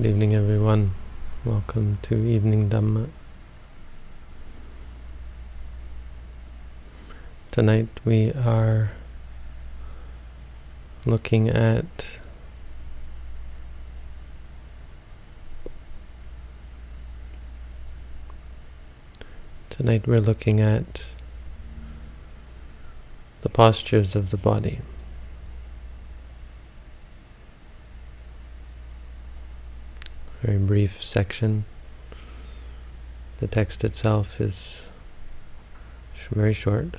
Good evening, everyone. Welcome to Evening Dhamma. Tonight we are looking at Tonight we're looking at the postures of the body. Very brief section. The text itself is very short,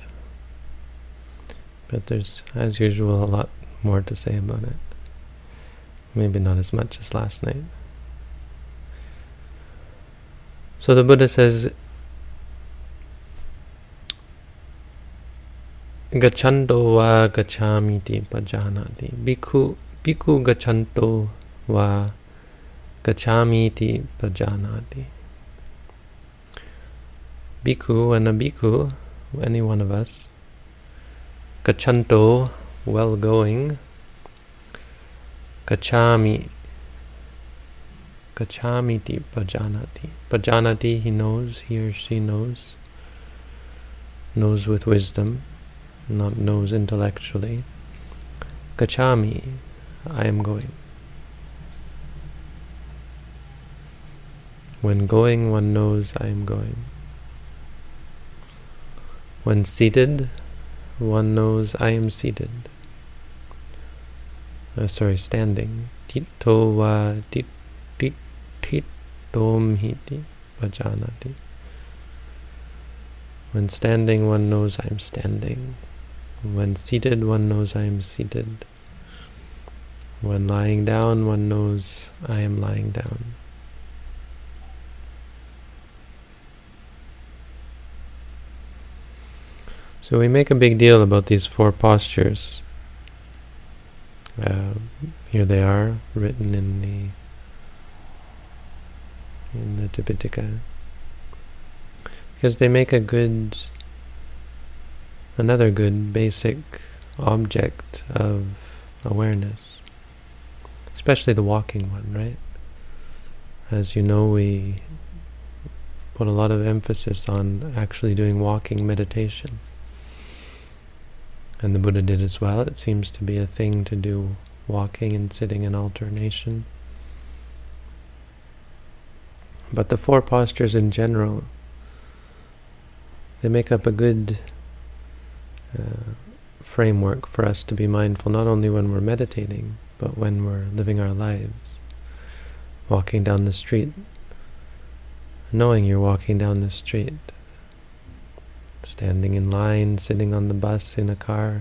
but there's, as usual, a lot more to say about it. Maybe not as much as last night. So the Buddha says, Gachanto va gachamiti pajanati. Bhikkhu, bhikkhu gachanto va gachamiti pajanati. Bhikkhu and a bhikkhu, any one of us, gachanto, well going, gachami, gachamiti pajanati. Pajanati, he knows, he or she knows, knows with wisdom, not knows intellectually. Gachami, I am going. When going, one knows I am going. When seated, one knows I am seated. Uh, sorry, standing. Tito tit titom hiti vajanati. When standing, one knows I am standing. When seated, one knows I am seated. When lying down, one knows I am lying down. So we make a big deal about these four postures. Uh, here they are, written in the in the Tipitaka, because they make a good, another good basic object of awareness, especially the walking one, right? As you know, we put a lot of emphasis on actually doing walking meditation and the Buddha did as well. It seems to be a thing to do walking and sitting in alternation. But the four postures in general, they make up a good uh, framework for us to be mindful, not only when we're meditating, but when we're living our lives. Walking down the street, knowing you're walking down the street, standing in line, sitting on the bus, in a car,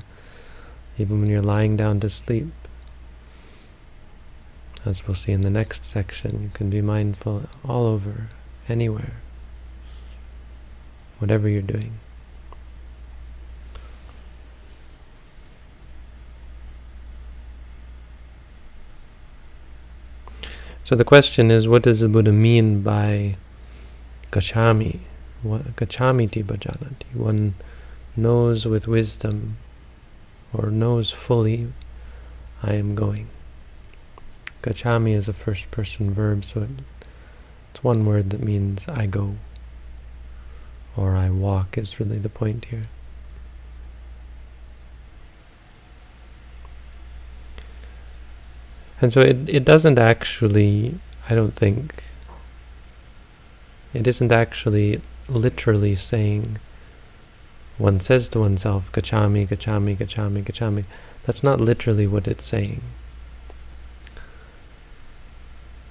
even when you're lying down to sleep. As we'll see in the next section, you can be mindful all over, anywhere, whatever you're doing. So the question is, what does the Buddha mean by gachami? Gachamiti pajanati. One knows with wisdom or knows fully I am going. Gachami is a first person verb, so it, it's one word that means I go or I walk is really the point here. And so it, it doesn't actually, I don't think, it isn't actually literally saying, one says to oneself, gachami, gachami, gachami, gachami. That's not literally what it's saying.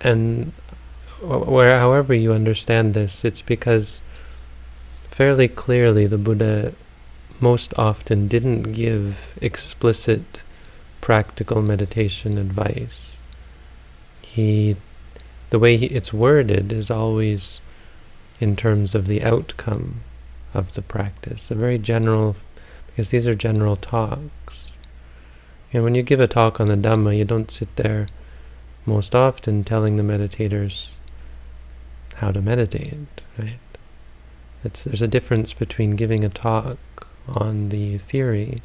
And where, however you understand this, it's because fairly clearly the Buddha most often didn't give explicit practical meditation advice. He, the way he, it's worded is always in terms of the outcome of the practice. A very general, because these are general talks. And when you give a talk on the Dhamma, you don't sit there most often telling the meditators how to meditate, right? It's, there's a difference between giving a talk on the theory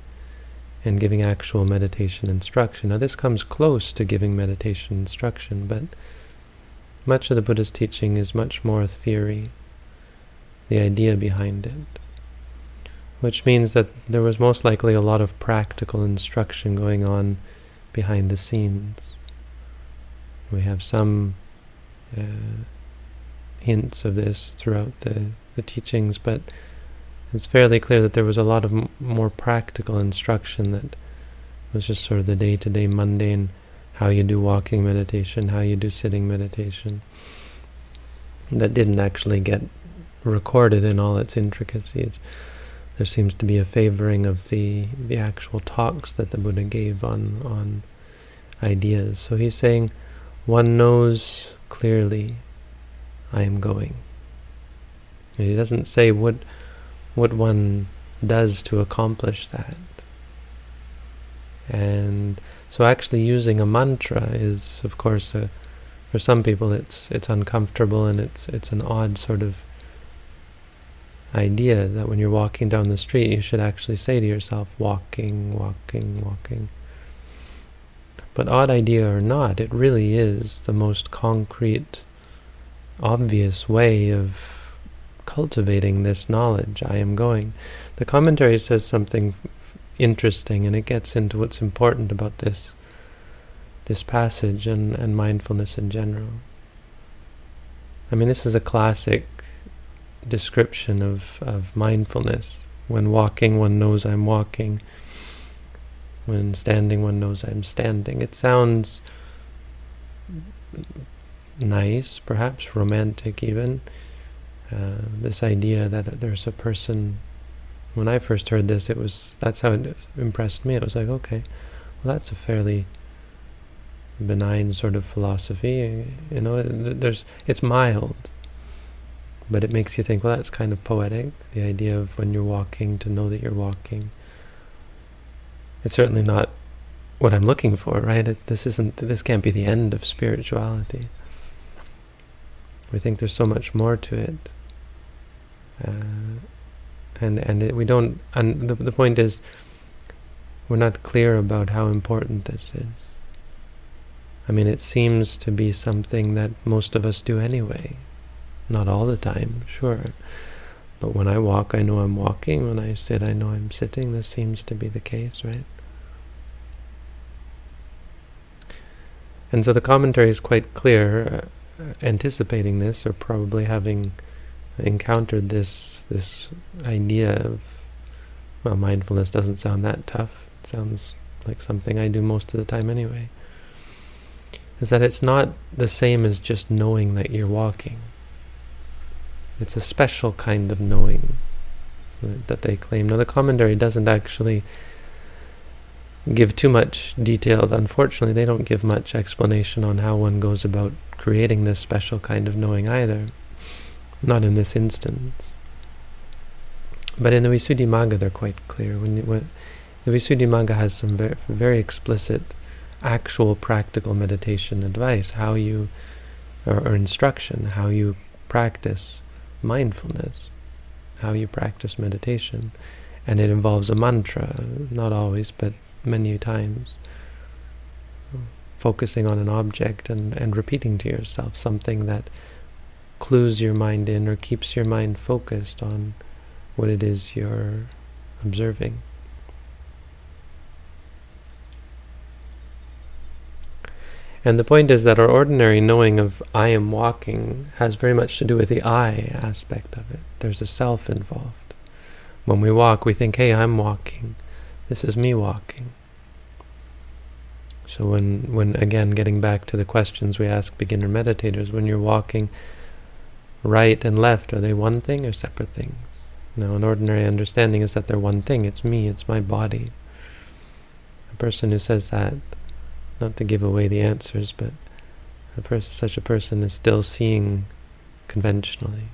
and giving actual meditation instruction. Now this comes close to giving meditation instruction, but much of the Buddha's teaching is much more theory, the idea behind it. Which means that there was most likely a lot of practical instruction going on behind the scenes. We have some uh, hints of this throughout the, the teachings, but it's fairly clear that there was a lot of more practical instruction that was just sort of the day-to-day mundane how you do walking meditation, how you do sitting meditation. That didn't actually get recorded in all its intricacies. There seems to be a favoring of the the actual talks that the Buddha gave on on ideas. So he's saying, one knows clearly, I am going. And he doesn't say what what one does to accomplish that. And so actually using a mantra is, of course, a, for some people it's it's uncomfortable and it's it's an odd sort of idea that when you're walking down the street you should actually say to yourself, walking, walking, walking. But odd idea or not, it really is the most concrete, obvious way of cultivating this knowledge. I am going. The commentary says something interesting, and it gets into what's important about this this passage and, and mindfulness in general. I mean, this is a classic description of, of mindfulness. When walking, one knows I'm walking. When standing, one knows I'm standing. It sounds nice, perhaps romantic even. Uh, this idea that there's a person when I first heard this, it was that's how it impressed me. It was like, okay, well, that's a fairly benign sort of philosophy. You know, there's it's mild, but it makes you think. Well, that's kind of poetic. The idea of when you're walking to know that you're walking. It's certainly not what I'm looking for, right? It's this isn't this can't be the end of spirituality. We think there's so much more to it. Uh, and and it, we don't and the, the point is we're not clear about how important this is I mean it seems to be something that most of us do anyway not all the time sure. But when I walk I know I'm walking. When I sit I know I'm sitting. This seems to be the case right? And so the commentary is quite clear uh, anticipating this or probably having encountered this this idea of well mindfulness doesn't sound that tough. It sounds like something I do most of the time anyway. Is that it's not the same as just knowing that you're walking it's a special kind of knowing that they claim now the commentary doesn't actually give too much detail unfortunately they don't give much explanation on how one goes about creating this special kind of knowing either not in this instance. But in the Visuddhimagga, they're quite clear. When, when the Visuddhimagga has some very, very explicit, actual, practical meditation advice, how you, or, or instruction, how you practice mindfulness, how you practice meditation, and it involves a mantra. Not always, but many times focusing on an object and, and repeating to yourself something that clues your mind in or keeps your mind focused on what it is you're observing. And the point is that our ordinary knowing of I am walking has very much to do with the I aspect of it. There's a self involved. When we walk, we think, hey, I'm walking. This is me walking. So when, when again, getting back to the questions we ask beginner meditators, when you're walking, right and left, are they one thing or separate things? Now, an ordinary understanding is that they're one thing. It's me, it's my body. A person who says that, not to give away the answers, but a person, such a person is still seeing conventionally.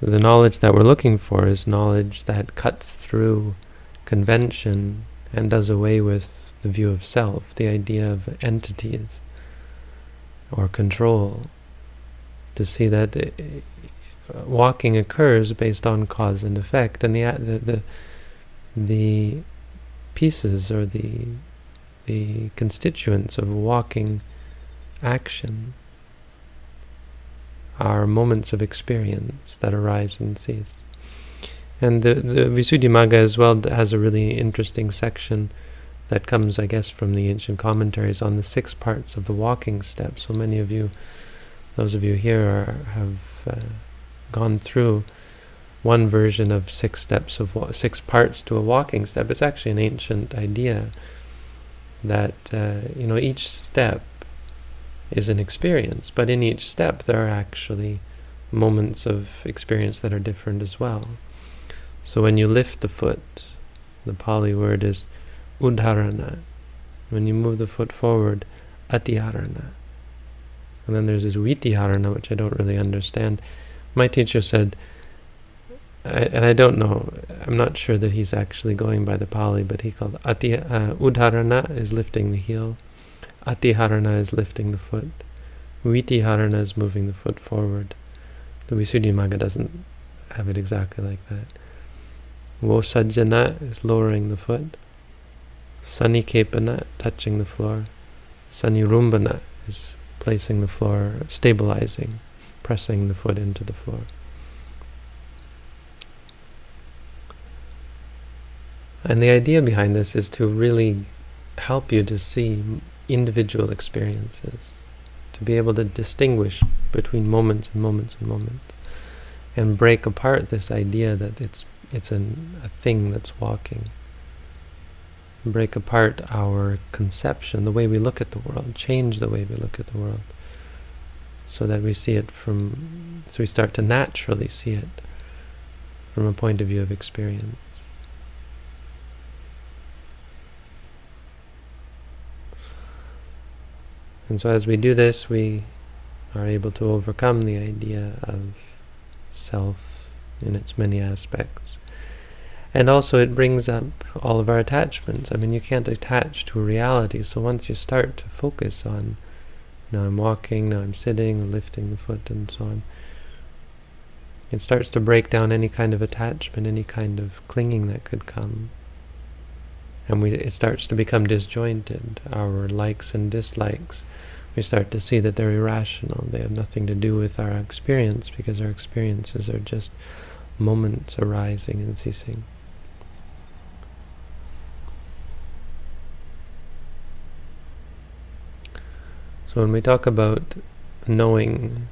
The knowledge that we're looking for is knowledge that cuts through convention and does away with the view of self, the idea of entities or control, to see that uh, walking occurs based on cause and effect, and the the the, the pieces or the the constituents of walking action are moments of experience that arise and cease. And the, the Visuddhimagga as well has a really interesting section that comes, I guess, from the ancient commentaries on the six parts of the walking step. So many of you, those of you here, are, have uh, gone through one version of six steps of six parts to a walking step. It's actually an ancient idea that uh, you know each step is an experience, but in each step there are actually moments of experience that are different as well. So when you lift the foot, the Pali word is uddharana. When you move the foot forward, atiharana. And then there's this vitiharana, which I don't really understand. My teacher said, I, and I don't know, I'm not sure that he's actually going by the Pali, but he called ati, uh, uddharana is lifting the heel, atiharana is lifting the foot, vitiharana is moving the foot forward. The Visuddhimagga doesn't have it exactly like that. Vosajjana is lowering the foot. Sannikkhepana, touching the floor. Sannirumbhana is placing the floor, stabilizing, pressing the foot into the floor. And the idea behind this is to really help you to see individual experiences, to be able to distinguish between moments and moments and moments, and break apart this idea that it's it's an, a thing that's walking break apart our conception, the way we look at the world, change the way we look at the world, so that we see it from, so we start to naturally see it from a point of view of experience. And so as we do this, we are able to overcome the idea of self in its many aspects. And also it brings up all of our attachments. I mean, you can't attach to a reality. So once you start to focus on, now I'm walking, now I'm sitting, lifting the foot, and so on, it starts to break down any kind of attachment, any kind of clinging that could come. And we, it starts to become disjointed. Our likes and dislikes, we start to see that they're irrational. They have nothing to do with our experience because our experiences are just moments arising and ceasing. So when we talk about knowing,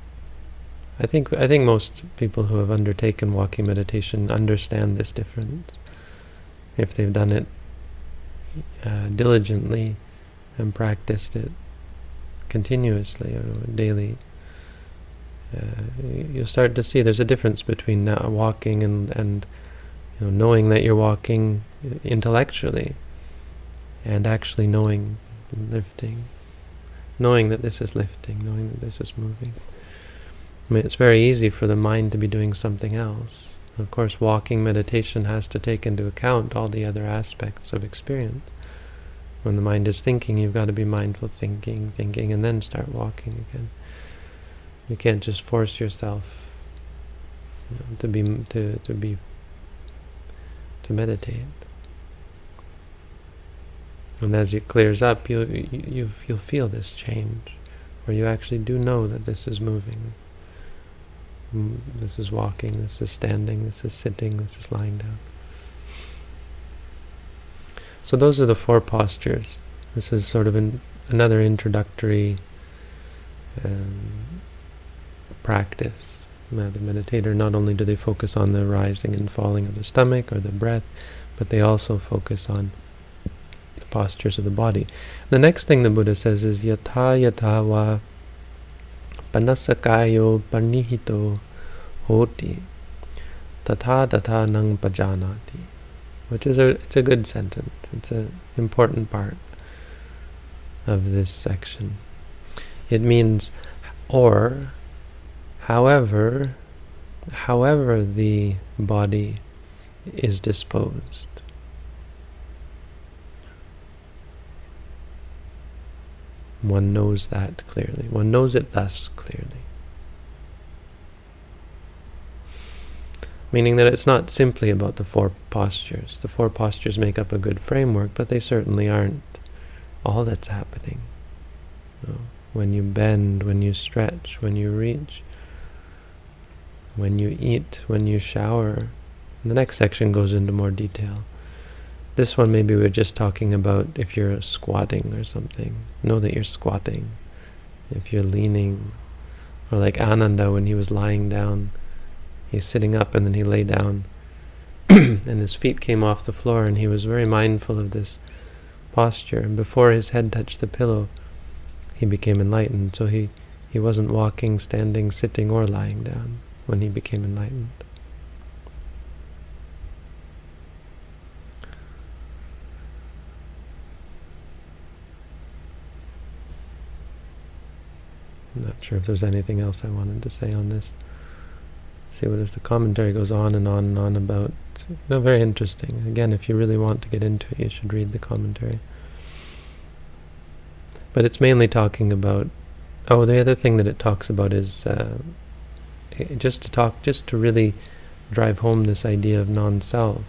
I think I think most people who have undertaken walking meditation understand this difference. If they've done it uh, diligently and practiced it continuously or daily, uh, you'll start to see there's a difference between walking and and you know, knowing that you're walking intellectually and actually knowing lifting knowing that this is lifting, knowing that this is moving. I mean, it's very easy for the mind to be doing something else. Of course, walking meditation has to take into account all the other aspects of experience. When the mind is thinking, you've got to be mindful thinking, thinking, and then start walking again. You can't just force yourself you know, to be to to be to meditate. And as it clears up, you, you, you'll feel this change, where you actually do know that this is moving. Mm, this is walking, this is standing, this is sitting, this is lying down. So those are the four postures. This is sort of an, another introductory um, practice. Now the meditator, not only do they focus on the rising and falling of the stomach or the breath, but they also focus on the postures of the body. The next thing the Buddha says is yatha yatha va panasakayo panihito hoti tatha tatha nang pajanati which is a it's a good sentence. It's an important part of this section. It means or however however the body is disposed One knows that clearly. One knows it thus clearly. Meaning that it's not simply about the four postures. The four postures make up a good framework, but they certainly aren't all that's happening. No. when you bend, when you stretch, when you reach, when you eat, when you shower. The next section goes into more detail. This one maybe we're just talking about if you're squatting or something. Know that you're squatting. If you're leaning, or like Ananda when he was lying down, he's sitting up and then he lay down and his feet came off the floor and he was very mindful of this posture. And before his head touched the pillow, he became enlightened. So he, he wasn't walking, standing, sitting, or lying down when he became enlightened. I'm not sure if there's anything else I wanted to say on this. Let's see what is the commentary goes on and on and on about. Know, very interesting. Again, if you really want to get into it, you should read the commentary. But it's mainly talking about. Oh, the other thing that it talks about is uh, just to talk, just to really drive home this idea of non-self.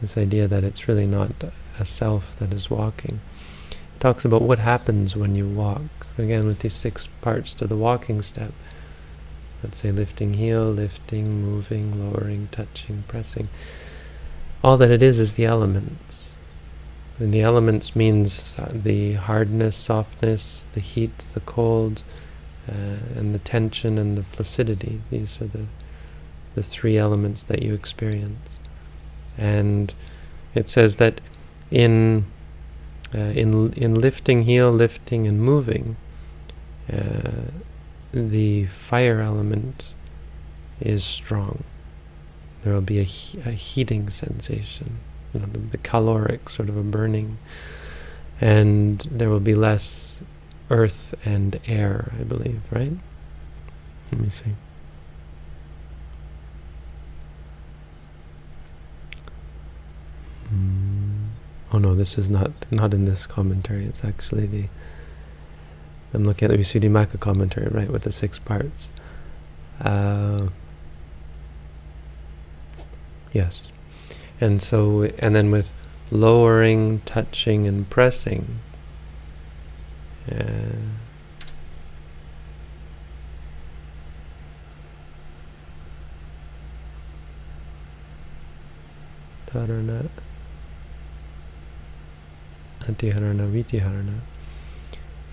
This idea that it's really not a self that is walking. Talks about what happens when you walk again with these six parts to the walking step. Let's say lifting heel, lifting, moving, lowering, touching, pressing. All that it is is the elements. And the elements means the hardness, softness, the heat, the cold, uh, and the tension and the flaccidity. These are the the three elements that you experience. And it says that in uh, in in lifting heel, lifting, and moving, uh, the fire element is strong. There will be a, he a heating sensation, you know, the, the, caloric sort of a burning, and there will be less earth and air, I believe, right? Let me see. Oh no, this is not not in this commentary. It's actually the I'm looking at the Visuddhimagga commentary, right, with the six parts. Uh, yes. And so, and then with lowering, touching, and pressing. Uh, Antiharana, Vitiharana.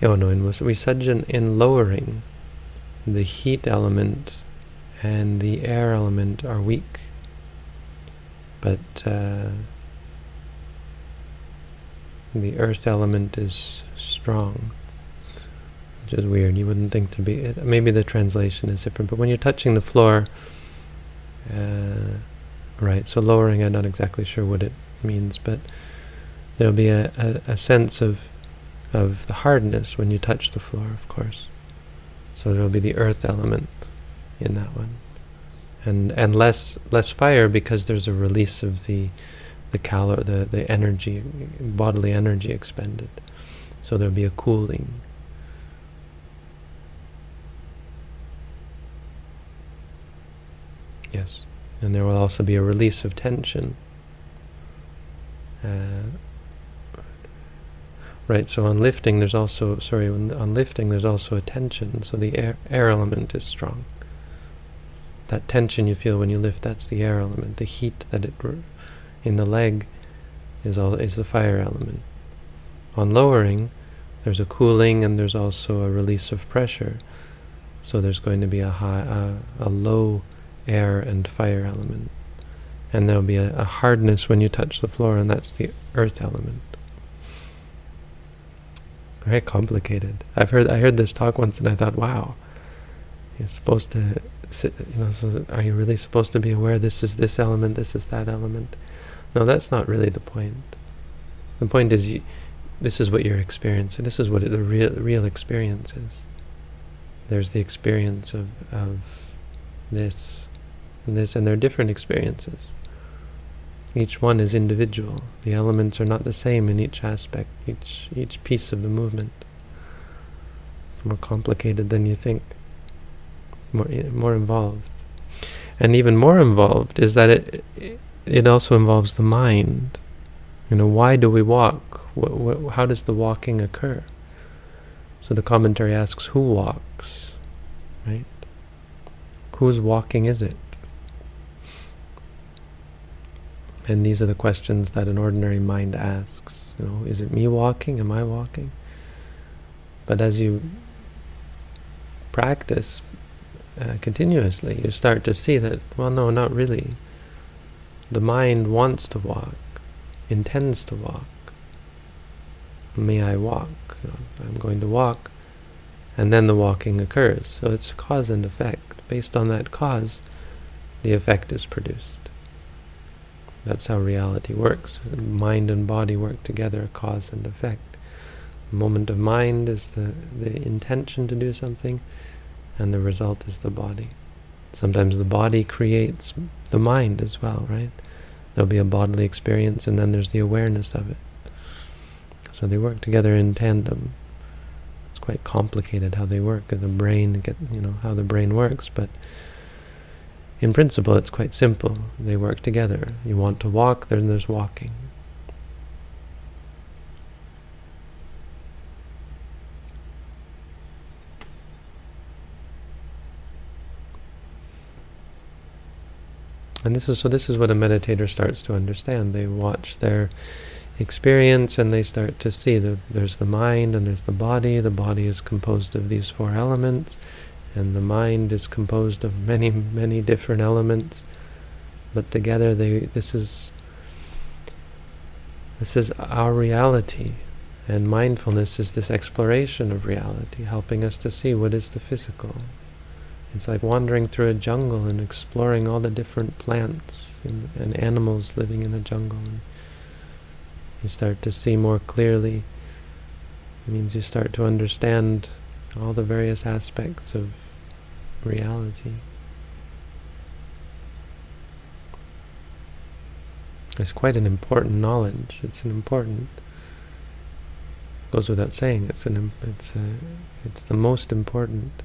Oh no, in Visarjan, in lowering, the heat element and the air element are weak. But uh, the earth element is strong, which is weird. You wouldn't think to be. It, Maybe the translation is different, but when you're touching the floor, uh, right? So lowering, I'm not exactly sure what it means, but there'll be a, a, a sense of of the hardness when you touch the floor, of course. So there will be the earth element in that one, and and less less fire because there's a release of the the calor the the energy bodily energy expended. So there'll be a cooling. Yes, and there will also be a release of tension. Uh, Right, so on lifting there's also, sorry, on lifting there's also a tension, so the air, air element is strong. That tension you feel when you lift, that's the air element. The heat that it in the leg is all is the fire element. On lowering, there's a cooling and there's also a release of pressure. So there's going to be a high, a low air and fire element. And there'll be a, a hardness when you touch the floor, and that's the earth element very complicated. I've heard I heard this talk once and I thought, wow, you're supposed to sit, you know, so are you really supposed to be aware this is this element, this is that element? No, that's not really the point. The point is you, this is what you're experiencing. This is what the real real experience is. There's the experience of of this and this and they're different experiences. Each one is individual. The elements are not the same in each aspect, each each piece of the movement. It's more complicated than you think. More eh, more involved. And even more involved is that it it also involves the mind. You know, why do we walk? How does the walking occur? So the commentary asks, who walks? Right? Whose walking is it? And these are the questions that an ordinary mind asks. You know, is it me walking? Am I walking? But as you practice uh, continuously, you start to see that, well, no, not really. The mind wants to walk, intends to walk. May I walk? You know, I'm going to walk. And then the walking occurs. So it's cause and effect. Based on that cause, the effect is produced. That's how reality works. Mind and body work together, cause and effect. The moment of mind is the, the intention to do something, and the result is the body. Sometimes the body creates the mind as well, right? There'll be a bodily experience, and then there's the awareness of it. So they work together in tandem. It's quite complicated how they work, the brain, get you know how the brain works, but in principle it's quite simple. They work together. You want to walk, then there's walking. And this is so this is what a meditator starts to understand. They watch their experience and they start to see that there's the mind and there's the body. The body is composed of these four elements and the mind is composed of many, many different elements. But together they this is this is our reality. And mindfulness is this exploration of reality, helping us to see what is the physical, it's like wandering through a jungle and exploring all the different plants and, and animals living in the jungle. And you start to see more clearly. It means you start to understand all the various aspects of reality. It's quite an important knowledge. It's an important. Goes without saying. It's an. It's a. It's the most important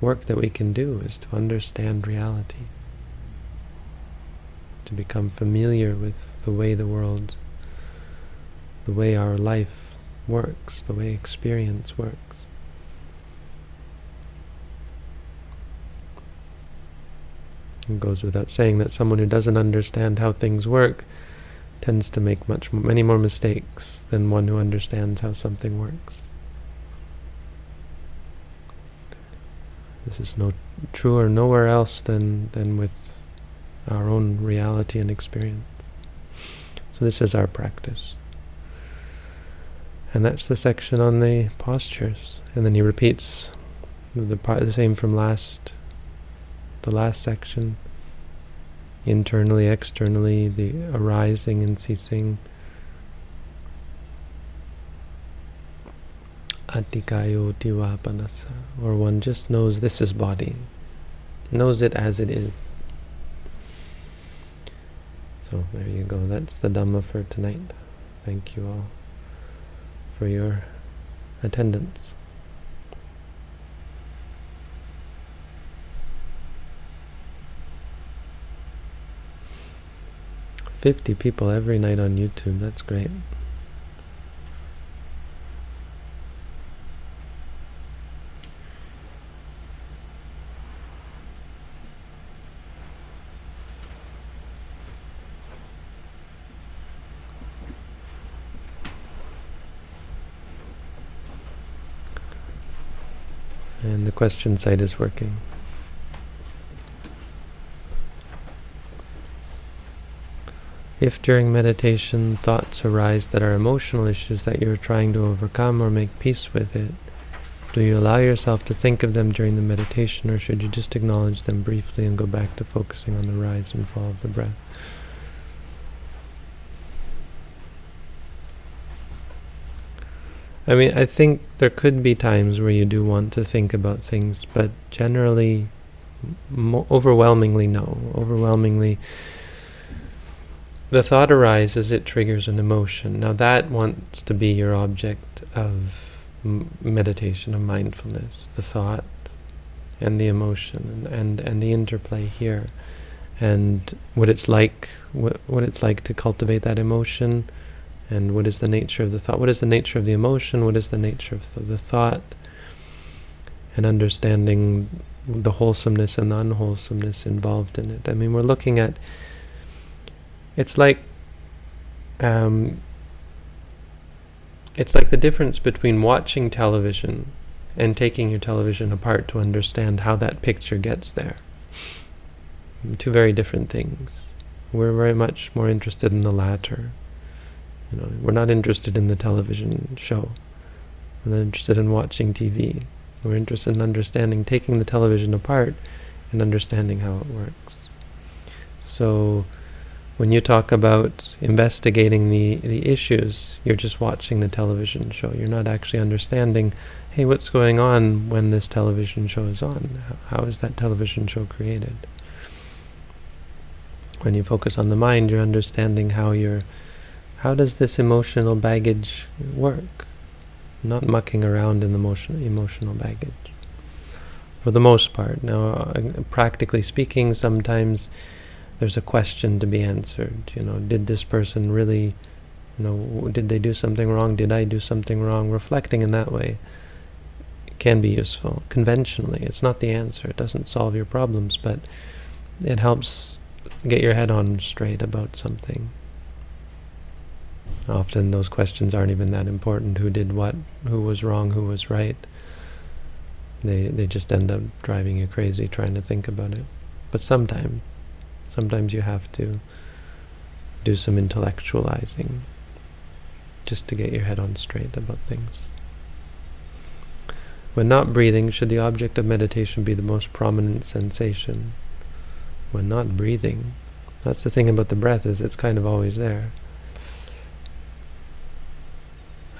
work that we can do is to understand reality, to become familiar with the way the world, the way our life works, the way experience works. It goes without saying that someone who doesn't understand how things work tends to make much many more mistakes than one who understands how something works. This is no truer nowhere else than, than with our own reality and experience. So this is our practice. And that's the section on the postures. And then he repeats the the same from last the last section. Internally, externally, the arising and ceasing. Atikayo Divapanasa, or one just knows this is body, knows it as it is. So there you go, that's the Dhamma for tonight. Thank you all for your attendance. Fifty people every night on YouTube, that's great. And the question site is working. If during meditation thoughts arise that are emotional issues that you're trying to overcome or make peace with it, do you allow yourself to think of them during the meditation or should you just acknowledge them briefly and go back to focusing on the rise and fall of the breath? I mean, I think there could be times where you do want to think about things, but generally, overwhelmingly, no. Overwhelmingly, the thought arises, it triggers an emotion. Now, that wants to be your object of meditation, of mindfulness, the thought and the emotion and, and, and the interplay here. And what it's like, what, what it's like to cultivate that emotion and what is the nature of the thought? What is the nature of the emotion? What is the nature of the, the thought? and understanding the wholesomeness and the unwholesomeness involved in it. I mean, we're looking at it's like um, it's like the difference between watching television and taking your television apart to understand how that picture gets there. Two very different things. We're very much more interested in the latter. You know, we're not interested in the television show. We're not interested in watching TV. We're interested in understanding, taking the television apart and understanding how it works. So, when you talk about investigating the, the issues, you're just watching the television show. You're not actually understanding, hey, what's going on when this television show is on? How, is that television show created? When you focus on the mind, you're understanding how you're, how does this emotional baggage work? Not mucking around in the emotion, emotional baggage. For the most part. Now, uh, practically speaking, sometimes there's a question to be answered. You know, did this person really, you know, did they do something wrong? Did I do something wrong? Reflecting in that way can be useful. Conventionally, it's not the answer. It doesn't solve your problems, but it helps get your head on straight about something. Often those questions aren't even that important. Who did what? Who was wrong? Who was right? They they just end up driving you crazy trying to think about it. But sometimes Sometimes you have to do some intellectualizing just to get your head on straight about things. When not breathing, should the object of meditation be the most prominent sensation? When not breathing, that's the thing about the breath is it's kind of always there.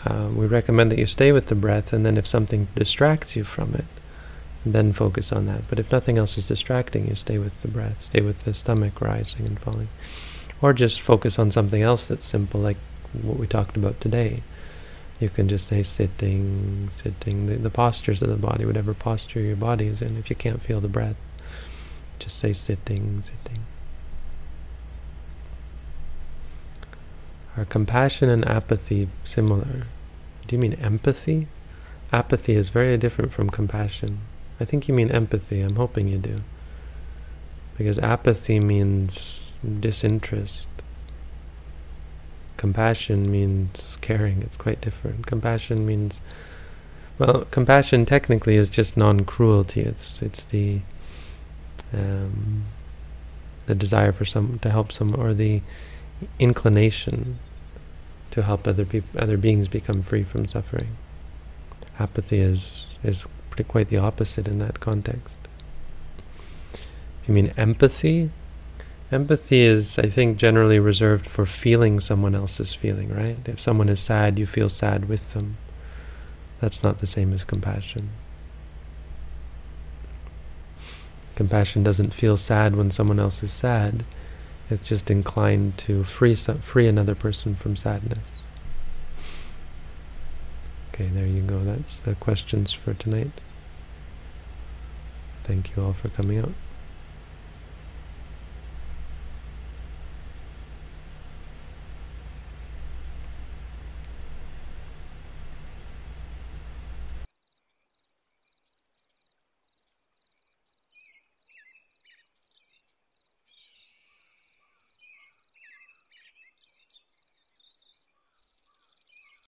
Uh, we recommend that you stay with the breath, and then if something distracts you from it, then focus on that. But if nothing else is distracting you, stay with the breath, stay with the stomach rising and falling. Or just focus on something else that's simple, like what we talked about today. You can just say sitting, sitting, the, the postures of the body, whatever posture your body is in. If you can't feel the breath, just say sitting, sitting. Are compassion and apathy similar? Do you mean empathy? Apathy is very different from compassion. I think you mean empathy. I'm hoping you do. Because apathy means disinterest. Compassion means caring. It's quite different. Compassion means, well, compassion technically is just non-cruelty. It's it's the um, the desire for some to help some, or the inclination to help other people, other beings become free from suffering. Apathy is is pretty quite the opposite in that context. If you mean empathy, empathy is, I think, generally reserved for feeling someone else's feeling, right? If someone is sad, you feel sad with them. That's not the same as compassion. Compassion doesn't feel sad when someone else is sad. It's just inclined to free free another person from sadness. Okay, there you go. That's the questions for tonight. Thank you all for coming out.